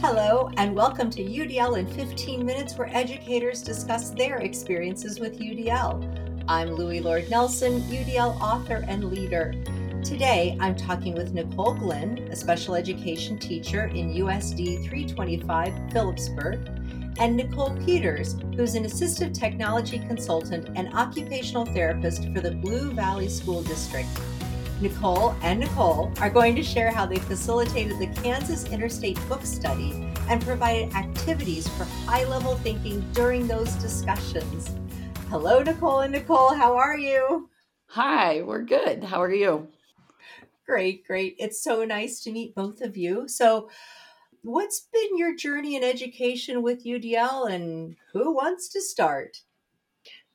Hello, and welcome to UDL in 15 Minutes, where educators discuss their experiences with UDL. I'm Loui Lord Nelson, UDL author and leader. Today, I'm talking with Nicole Glynn, a special education teacher in USD 325 Phillipsburg, and Nicole Peters, who's an assistive technology consultant and occupational therapist for the Blue Valley School District. Nicole and Nicole are going to share how they facilitated the Kansas Interstate Book Study and provided activities for high level thinking during those discussions. Hello, Nicole and Nicole. How are you? Hi, we're good. How are you? Great, great. It's so nice to meet both of you. So, what's been your journey in education with UDL and who wants to start?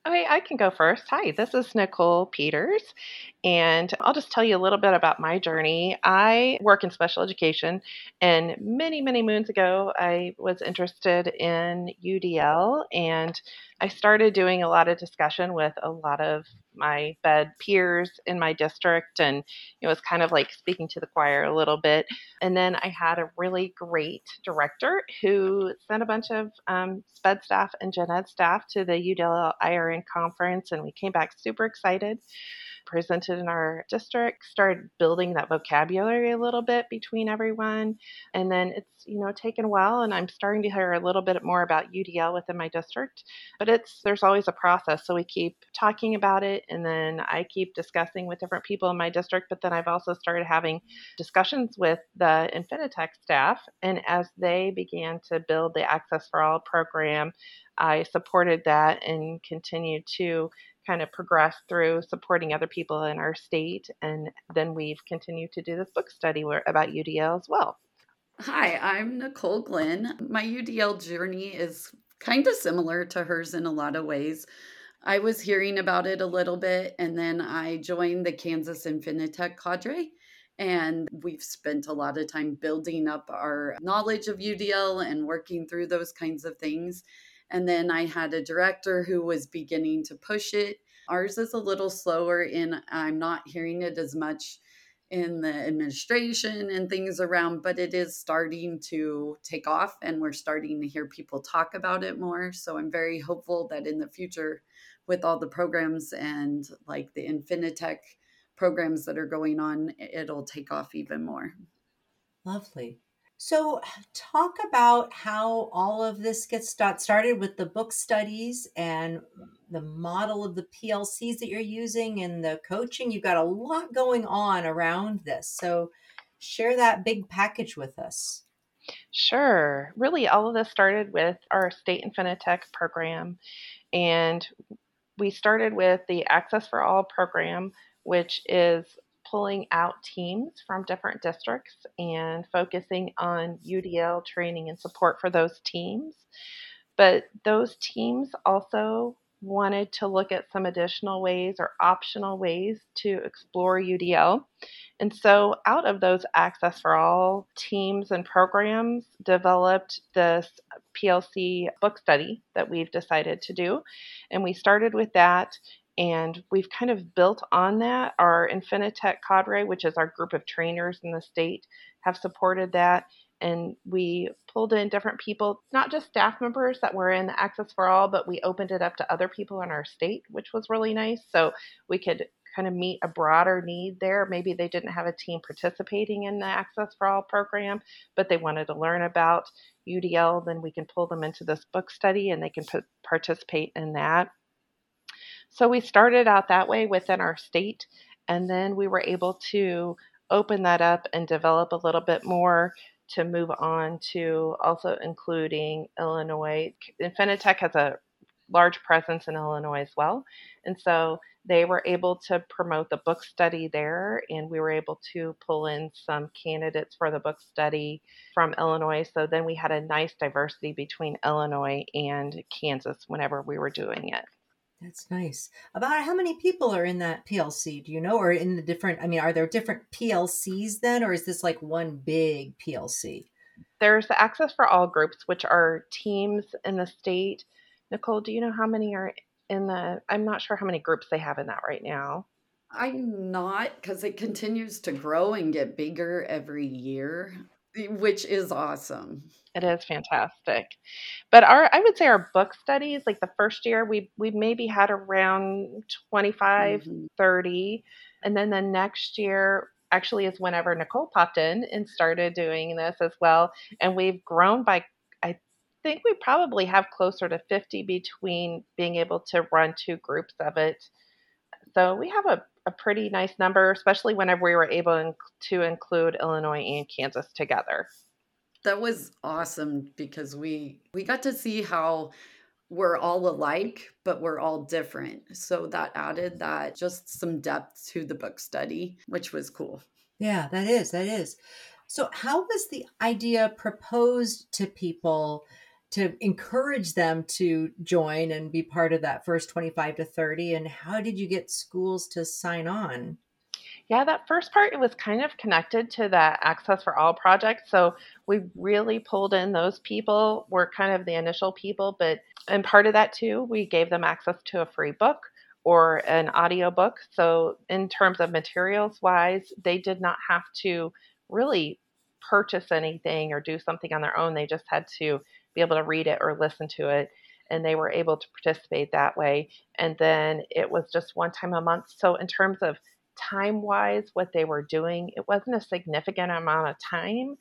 Okay, I can go first. Hi, this is Nicole Peters, and I'll just tell you a little bit about my journey. I work in special education, and many, many moons ago, I was interested in UDL, and I started doing a lot of discussion with a lot of my bed peers in my district and it was kind of like speaking to the choir a little bit and then i had a really great director who sent a bunch of um, sped staff and gen ed staff to the udl irn conference and we came back super excited presented in our district, started building that vocabulary a little bit between everyone. And then it's, you know, taken while and I'm starting to hear a little bit more about UDL within my district. But it's there's always a process. So we keep talking about it and then I keep discussing with different people in my district. But then I've also started having discussions with the Infinitec staff. And as they began to build the Access for All program, I supported that and continued to kind of progressed through supporting other people in our state. And then we've continued to do this book study about UDL as well. Hi, I'm Nicole Glynn. My UDL journey is kind of similar to hers in a lot of ways. I was hearing about it a little bit, and then I joined the Kansas Infinitec cadre. And we've spent a lot of time building up our knowledge of UDL and working through those kinds of things. And then I had a director who was beginning to push it. Ours is a little slower, and I'm not hearing it as much in the administration and things around, but it is starting to take off, and we're starting to hear people talk about it more. So I'm very hopeful that in the future, with all the programs and like the Infinitec programs that are going on, it'll take off even more. Lovely. So, talk about how all of this gets started with the book studies and the model of the PLCs that you're using and the coaching. You've got a lot going on around this. So, share that big package with us. Sure. Really, all of this started with our state Infinitec program. And we started with the Access for All program, which is pulling out teams from different districts and focusing on UDL training and support for those teams. But those teams also wanted to look at some additional ways or optional ways to explore UDL. And so, out of those Access for All teams and programs, developed this PLC book study that we've decided to do. And we started with that and we've kind of built on that. Our Infinitec cadre, which is our group of trainers in the state, have supported that. And we pulled in different people, not just staff members that were in the Access for All, but we opened it up to other people in our state, which was really nice. So we could kind of meet a broader need there. Maybe they didn't have a team participating in the Access for All program, but they wanted to learn about UDL. Then we can pull them into this book study and they can p- participate in that. So we started out that way within our state, and then we were able to open that up and develop a little bit more to move on to also including Illinois. Infinitec has a large presence in Illinois as well. And so they were able to promote the book study there, and we were able to pull in some candidates for the book study from Illinois. So then we had a nice diversity between Illinois and Kansas whenever we were doing it. That's nice. About how many people are in that PLC? Do you know, or in the different? I mean, are there different PLCs then, or is this like one big PLC? There's the Access for All groups, which are teams in the state. Nicole, do you know how many are in the? I'm not sure how many groups they have in that right now. I'm not because it continues to grow and get bigger every year. Which is awesome. It is fantastic. But our I would say our book studies, like the first year we we maybe had around 25, mm-hmm. 30. And then the next year actually is whenever Nicole popped in and started doing this as well. And we've grown by I think we probably have closer to 50 between being able to run two groups of it. So we have a, a pretty nice number, especially whenever we were able to include Illinois and Kansas together. That was awesome because we we got to see how we're all alike but we're all different. So that added that just some depth to the book study which was cool. Yeah that is that is. So how was the idea proposed to people to encourage them to join and be part of that first 25 to 30 and how did you get schools to sign on yeah, that first part it was kind of connected to that Access for All project. So we really pulled in those people, were kind of the initial people, but and part of that too, we gave them access to a free book or an audio book. So in terms of materials wise, they did not have to really purchase anything or do something on their own. They just had to be able to read it or listen to it and they were able to participate that way. And then it was just one time a month. So in terms of time wise, what they were doing, it wasn't a significant amount of time.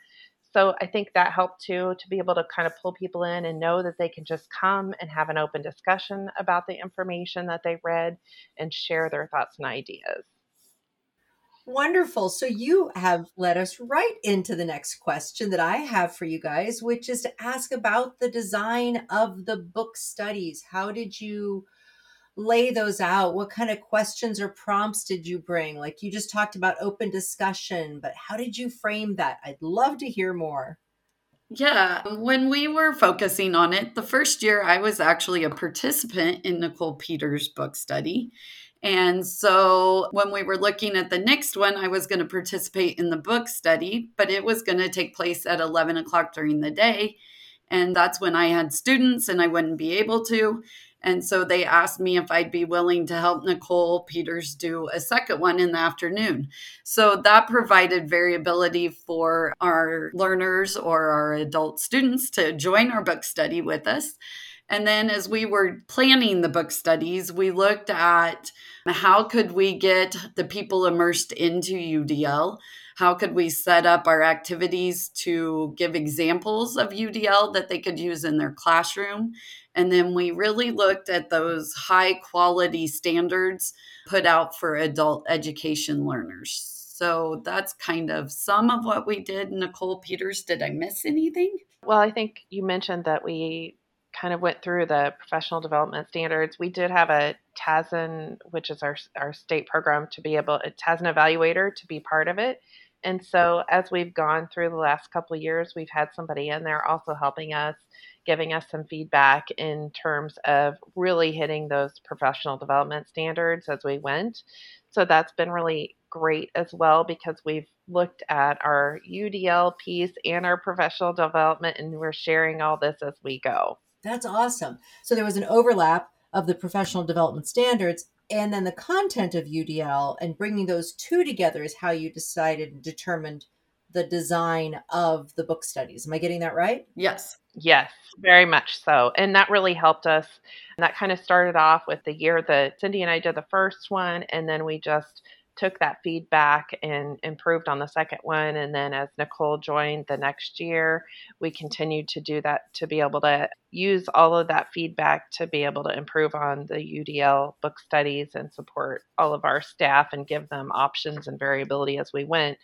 So I think that helped too to be able to kind of pull people in and know that they can just come and have an open discussion about the information that they read and share their thoughts and ideas. Wonderful. So you have led us right into the next question that I have for you guys, which is to ask about the design of the book studies. How did you lay those out? What kind of questions or prompts did you bring? Like you just talked about open discussion, but how did you frame that? I'd love to hear more. Yeah, when we were focusing on it, the first year I was actually a participant in Nicole Peters' book study. And so when we were looking at the next one, I was going to participate in the book study, but it was going to take place at 11 o'clock during the day. And that's when I had students and I wouldn't be able to. And so they asked me if I'd be willing to help Nicole Peters do a second one in the afternoon. So that provided variability for our learners or our adult students to join our book study with us. And then as we were planning the book studies, we looked at how could we get the people immersed into UDL? How could we set up our activities to give examples of UDL that they could use in their classroom? And then we really looked at those high quality standards put out for adult education learners. So that's kind of some of what we did. Nicole Peters, did I miss anything? Well, I think you mentioned that we kind of went through the professional development standards. We did have a TASN, which is our, our state program, to be able, a TASN evaluator to be part of it. And so as we've gone through the last couple years, we've had somebody in there also helping us giving us some feedback in terms of really hitting those professional development standards as we went. So that's been really great as well because we've looked at our UDL piece and our professional development and we're sharing all this as we go. That's awesome. So there was an overlap of the professional development standards and then the content of UDL and bringing those two together is how you decided and determined the design of the book studies. Am I getting that right? Yes. Yes, very much so. And that really helped us. And that kind of started off with the year that Cindy and I did the first one. And then we just took that feedback and improved on the second one. And then as Nicole joined the next year, we continued to do that to be able to use all of that feedback to be able to improve on the UDL book studies and support all of our staff and give them options and variability as we went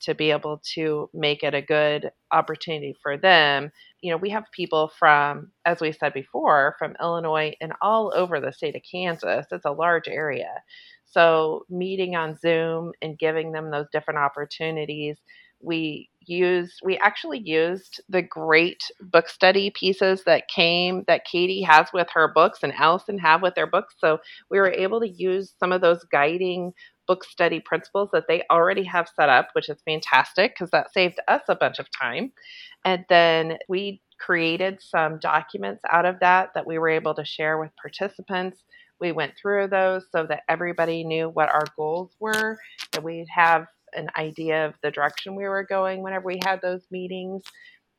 to be able to make it a good opportunity for them. You know, we have people from, as we said before, from Illinois and all over the state of Kansas. It's a large area. So, meeting on Zoom and giving them those different opportunities, we used, we actually used the great book study pieces that came, that Katie has with her books and Allison have with their books. So, we were able to use some of those guiding book study principles that they already have set up, which is fantastic because that saved us a bunch of time. And then we created some documents out of that that we were able to share with participants. We went through those so that everybody knew what our goals were, that we'd have an idea of the direction we were going whenever we had those meetings.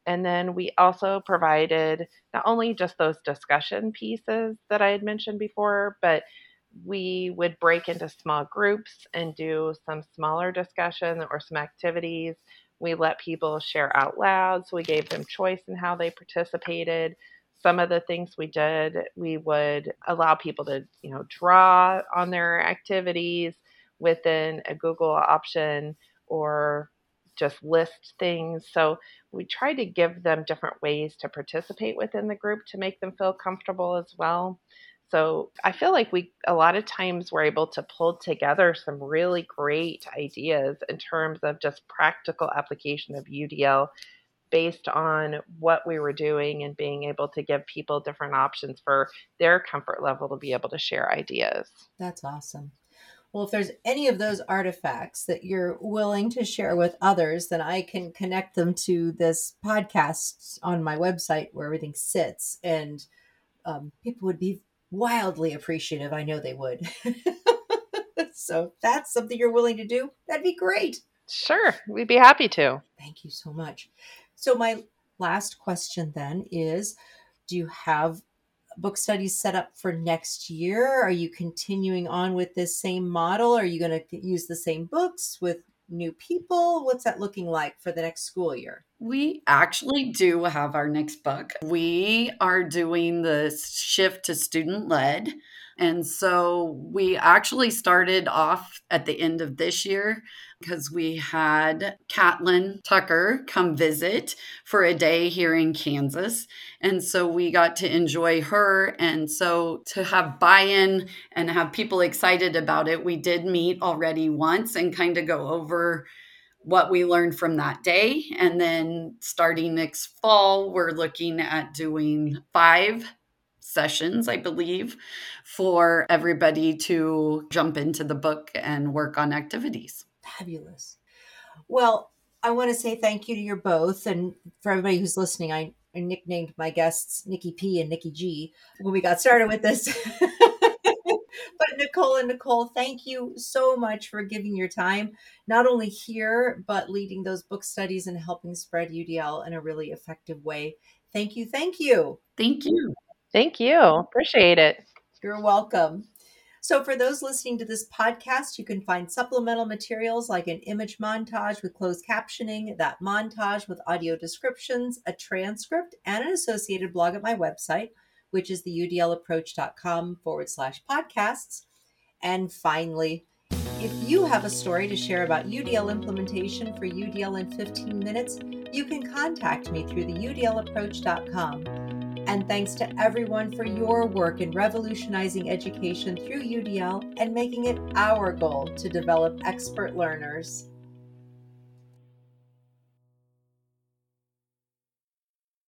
And then we also provided not only just those discussion pieces that I had mentioned before, but we would break into small groups and do some smaller discussion or some activities. We let people share out loud, so we gave them choice in how they participated. Some of the things we did, we would allow people to, you know, draw on their activities within a Google option or just list things. So we try to give them different ways to participate within the group to make them feel comfortable as well. So I feel like we a lot of times we're able to pull together some really great ideas in terms of just practical application of UDL based on what we were doing and being able to give people different options for their comfort level to be able to share ideas. That's awesome. Well, if there's any of those artifacts that you're willing to share with others, then I can connect them to this podcast on my website where everything sits. And um, people would be wildly appreciative. I know they would. so that's something you're willing to do. That'd be great. Sure, we'd be happy to. Thank you so much. So, my last question then is Do you have book studies set up for next year? Are you continuing on with this same model? Are you going to use the same books with new people? What's that looking like for the next school year? We actually do have our next book. We are doing the shift to student led. And so we actually started off at the end of this year because we had Catlin Tucker come visit for a day here in Kansas. And so we got to enjoy her. And so to have buy in and have people excited about it, we did meet already once and kind of go over what we learned from that day. And then starting next fall, we're looking at doing five sessions, I believe, for everybody to jump into the book and work on activities. Fabulous. Well, I want to say thank you to you both. And for everybody who's listening, I, I nicknamed my guests Nikki P and Nikki G when we got started with this. but Nicole and Nicole, thank you so much for giving your time, not only here, but leading those book studies and helping spread UDL in a really effective way. Thank you. Thank you. Thank you. Thank you. Appreciate it. You're welcome. So, for those listening to this podcast, you can find supplemental materials like an image montage with closed captioning, that montage with audio descriptions, a transcript, and an associated blog at my website, which is the udlapproach.com forward slash podcasts. And finally, if you have a story to share about UDL implementation for UDL in 15 minutes, you can contact me through the udlapproach.com. And thanks to everyone for your work in revolutionizing education through UDL and making it our goal to develop expert learners.